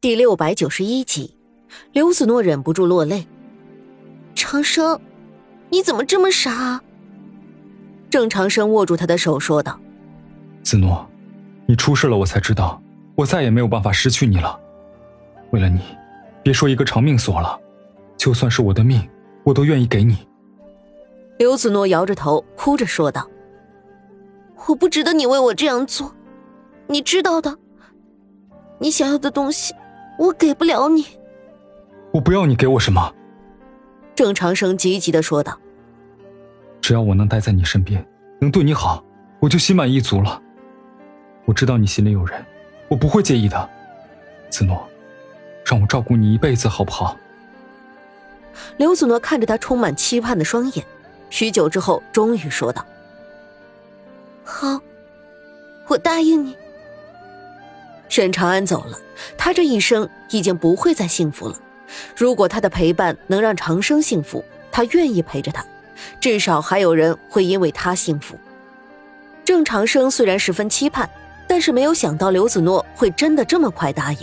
第六百九十一集，刘子诺忍不住落泪。长生，你怎么这么傻？郑长生握住他的手说道：“子诺，你出事了，我才知道，我再也没有办法失去你了。为了你，别说一个长命锁了，就算是我的命，我都愿意给你。”刘子诺摇着头，哭着说道：“我不值得你为我这样做，你知道的。你想要的东西。”我给不了你，我不要你给我什么。郑长生急急的说道：“只要我能待在你身边，能对你好，我就心满意足了。我知道你心里有人，我不会介意的。子诺，让我照顾你一辈子，好不好？”刘子诺看着他充满期盼的双眼，许久之后，终于说道：“好，我答应你。”沈长安走了，他这一生已经不会再幸福了。如果他的陪伴能让长生幸福，他愿意陪着他，至少还有人会因为他幸福。郑长生虽然十分期盼，但是没有想到刘子诺会真的这么快答应。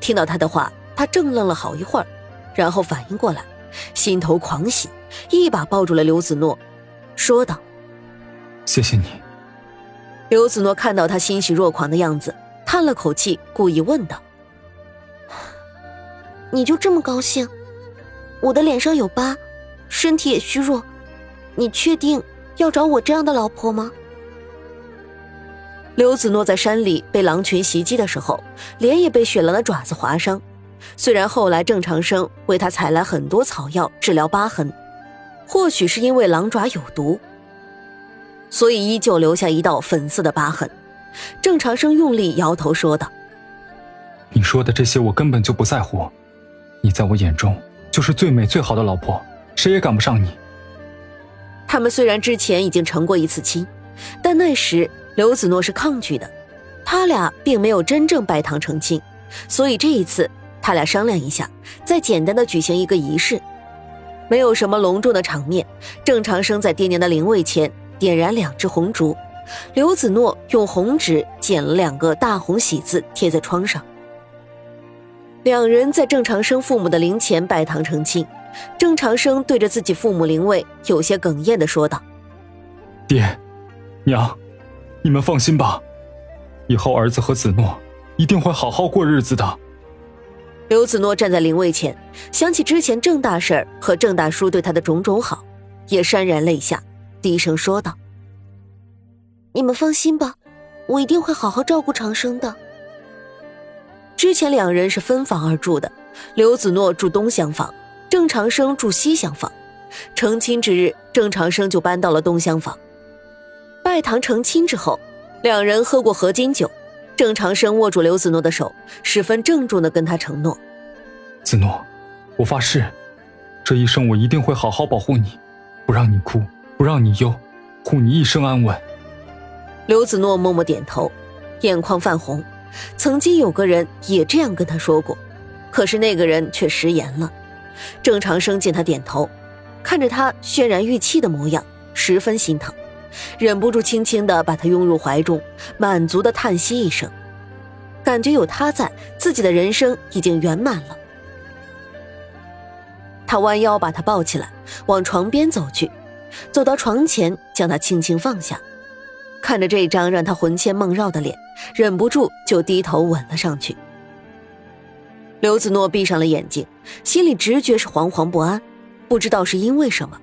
听到他的话，他怔愣了好一会儿，然后反应过来，心头狂喜，一把抱住了刘子诺，说道：“谢谢你。”刘子诺看到他欣喜若狂的样子。叹了口气，故意问道：“你就这么高兴？我的脸上有疤，身体也虚弱，你确定要找我这样的老婆吗？”刘子诺在山里被狼群袭击的时候，脸也被雪狼的爪子划伤。虽然后来郑长生为他采来很多草药治疗疤痕，或许是因为狼爪有毒，所以依旧留下一道粉色的疤痕。郑长生用力摇头说道：“你说的这些我根本就不在乎，你在我眼中就是最美最好的老婆，谁也赶不上你。”他们虽然之前已经成过一次亲，但那时刘子诺是抗拒的，他俩并没有真正拜堂成亲，所以这一次他俩商量一下，再简单的举行一个仪式，没有什么隆重的场面。郑长生在爹娘的灵位前点燃两支红烛。刘子诺用红纸剪了两个大红喜字贴在窗上。两人在郑长生父母的灵前拜堂成亲。郑长生对着自己父母灵位有些哽咽的说道：“爹，娘，你们放心吧，以后儿子和子诺一定会好好过日子的。”刘子诺站在灵位前，想起之前郑大婶和郑大叔对他的种种好，也潸然泪下，低声说道。你们放心吧，我一定会好好照顾长生的。之前两人是分房而住的，刘子诺住东厢房，郑长生住西厢房。成亲之日，郑长生就搬到了东厢房。拜堂成亲之后，两人喝过合金酒，郑长生握住刘子诺的手，十分郑重的跟他承诺：“子诺，我发誓，这一生我一定会好好保护你，不让你哭，不让你忧，护你一生安稳。”刘子诺默默点头，眼眶泛红。曾经有个人也这样跟他说过，可是那个人却食言了。郑长生见他点头，看着他渲然欲泣的模样，十分心疼，忍不住轻轻的把他拥入怀中，满足的叹息一声，感觉有他在，自己的人生已经圆满了。他弯腰把他抱起来，往床边走去，走到床前，将他轻轻放下。看着这张让他魂牵梦绕的脸，忍不住就低头吻了上去。刘子诺闭上了眼睛，心里直觉是惶惶不安，不知道是因为什么。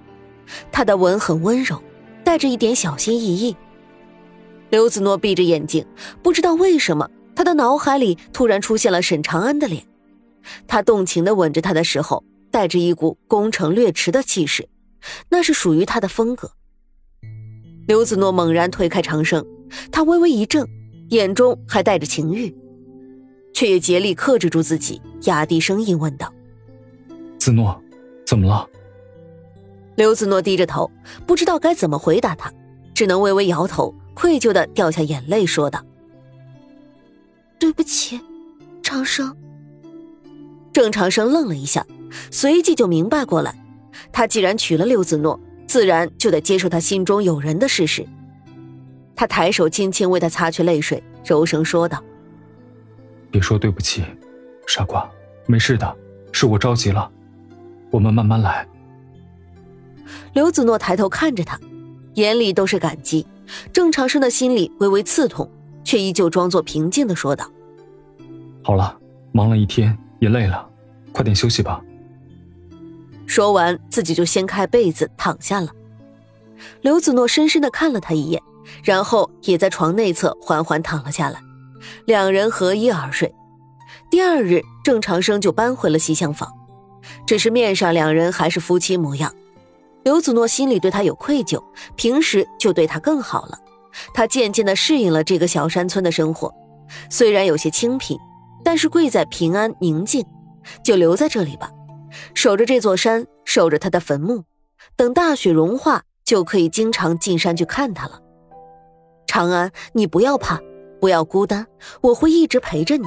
他的吻很温柔，带着一点小心翼翼。刘子诺闭着眼睛，不知道为什么，他的脑海里突然出现了沈长安的脸。他动情地吻着他的时候，带着一股攻城略池的气势，那是属于他的风格。刘子诺猛然推开长生，他微微一怔，眼中还带着情欲，却也竭力克制住自己，压低声音问道：“子诺，怎么了？”刘子诺低着头，不知道该怎么回答他，只能微微摇头，愧疚的掉下眼泪，说道：“对不起，长生。”郑长生愣了一下，随即就明白过来，他既然娶了刘子诺。自然就得接受他心中有人的事实。他抬手轻轻为他擦去泪水，柔声说道：“别说对不起，傻瓜，没事的，是我着急了，我们慢慢来。刘子诺抬头看着他，眼里都是感激。郑长生的心里微微刺痛，却依旧装作平静的说道：“好了，忙了一天也累了，快点休息吧。”说完，自己就掀开被子躺下了。刘子诺深深的看了他一眼，然后也在床内侧缓缓躺了下来，两人合衣而睡。第二日，郑长生就搬回了西厢房，只是面上两人还是夫妻模样。刘子诺心里对他有愧疚，平时就对他更好了。他渐渐的适应了这个小山村的生活，虽然有些清贫，但是贵在平安宁静。就留在这里吧，守着这座山，守着他的坟墓，等大雪融化，就可以经常进山去看他了。长安，你不要怕，不要孤单，我会一直陪着你。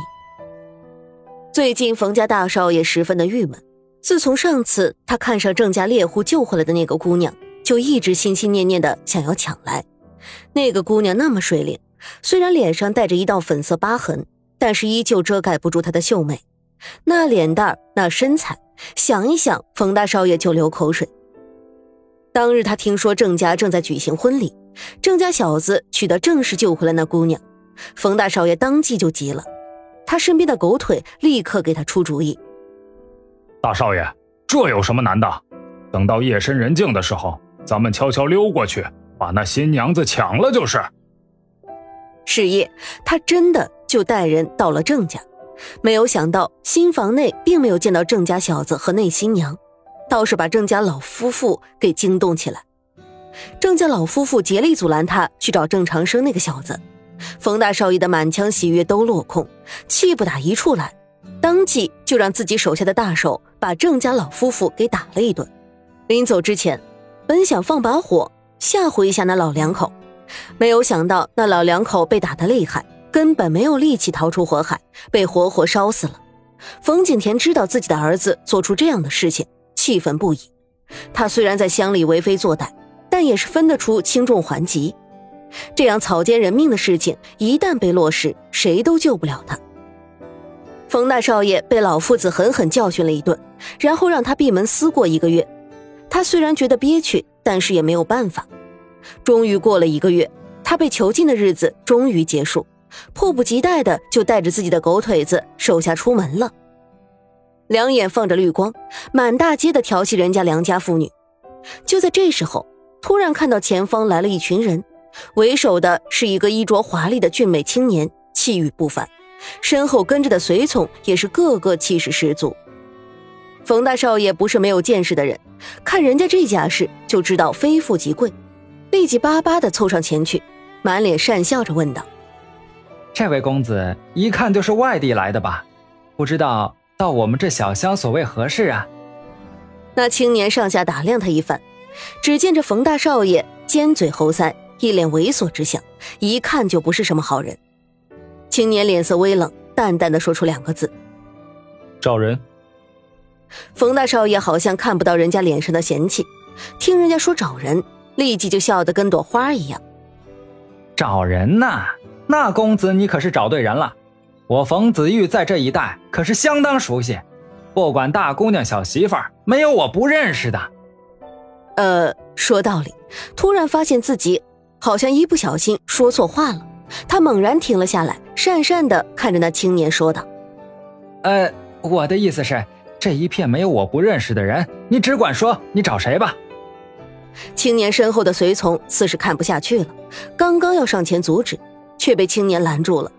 最近冯家大少爷十分的郁闷。自从上次他看上郑家猎户救回来的那个姑娘，就一直心心念念的想要抢来。那个姑娘那么水灵，虽然脸上带着一道粉色疤痕，但是依旧遮盖不住她的秀美。那脸蛋那身材，想一想，冯大少爷就流口水。当日他听说郑家正在举行婚礼，郑家小子娶的正是救回来那姑娘，冯大少爷当即就急了，他身边的狗腿立刻给他出主意。大少爷，这有什么难的？等到夜深人静的时候，咱们悄悄溜过去，把那新娘子抢了就是。是夜，他真的就带人到了郑家，没有想到新房内并没有见到郑家小子和那新娘，倒是把郑家老夫妇给惊动起来。郑家老夫妇竭力阻拦他去找郑长生那个小子，冯大少爷的满腔喜悦都落空，气不打一处来。当即就让自己手下的大手把郑家老夫妇给打了一顿。临走之前，本想放把火吓唬一下那老两口，没有想到那老两口被打得厉害，根本没有力气逃出火海，被活活烧死了。冯景田知道自己的儿子做出这样的事情，气愤不已。他虽然在乡里为非作歹，但也是分得出轻重缓急。这样草菅人命的事情一旦被落实，谁都救不了他。冯大少爷被老夫子狠狠教训了一顿，然后让他闭门思过一个月。他虽然觉得憋屈，但是也没有办法。终于过了一个月，他被囚禁的日子终于结束，迫不及待的就带着自己的狗腿子手下出门了。两眼放着绿光，满大街的调戏人家良家妇女。就在这时候，突然看到前方来了一群人，为首的是一个衣着华丽的俊美青年，气宇不凡。身后跟着的随从也是个个气势十足。冯大少爷不是没有见识的人，看人家这架势就知道非富即贵，立即巴巴的凑上前去，满脸讪笑着问道：“这位公子一看就是外地来的吧？不知道到我们这小乡所为何事啊？”那青年上下打量他一番，只见这冯大少爷尖嘴猴腮，一脸猥琐之相，一看就不是什么好人。青年脸色微冷，淡淡的说出两个字：“找人。”冯大少爷好像看不到人家脸上的嫌弃，听人家说找人，立即就笑得跟朵花一样。找人呐？那公子你可是找对人了。我冯子玉在这一带可是相当熟悉，不管大姑娘小媳妇儿，没有我不认识的。呃，说道理，突然发现自己好像一不小心说错话了。他猛然停了下来，讪讪的看着那青年说道：“呃，我的意思是，这一片没有我不认识的人，你只管说你找谁吧。”青年身后的随从似是看不下去了，刚刚要上前阻止，却被青年拦住了。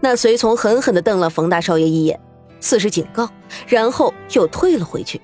那随从狠狠的瞪了冯大少爷一眼，似是警告，然后又退了回去。